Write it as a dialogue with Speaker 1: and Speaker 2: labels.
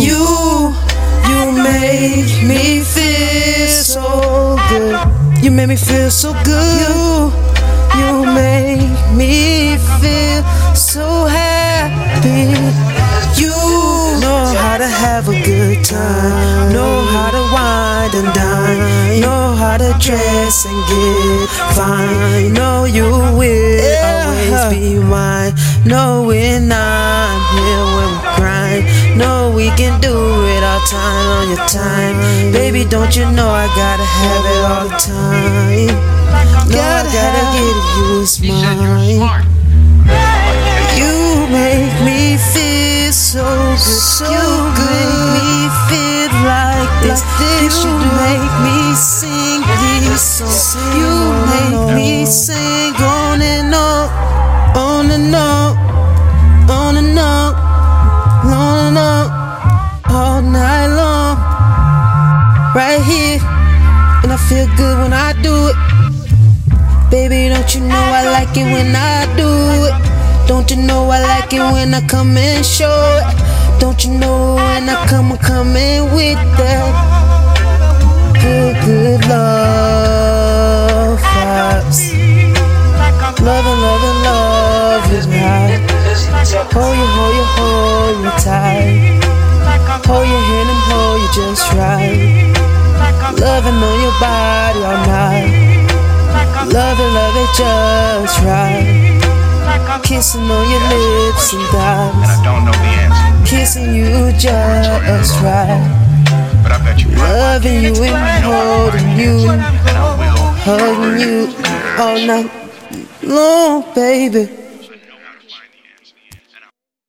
Speaker 1: You, you make me feel so good. You make me feel so good. You, you make me feel so happy. You know how to have a good time. Know how to wind and dine. Know how to dress and get fine. Know you will always be mine. Knowing I. Know we can do it all time on your time. Baby, don't you know I gotta have it all the time? No, I gotta get it, you is mine. You make me feel so good. So you make me feel like this. You make me sing these songs. You make me sing on and on, on and on, on Right here, and I feel good when I do it. Baby, don't you know I like it when I do it? Don't you know I like it when I come and show it? Don't you know when I come, I come in with that good, good love vibes. Love and love and love is right. Hold you, hold you, hold you tight. Hold your hand and hold you just right. Loving on your body all night. Love it, love it just right. Kissing on your lips and
Speaker 2: And
Speaker 1: thighs.
Speaker 2: I don't know the answer,
Speaker 1: Kissing you just right.
Speaker 2: but I bet you.
Speaker 1: Loving you and holding you.
Speaker 2: And I will.
Speaker 1: Hugging you all night long, baby.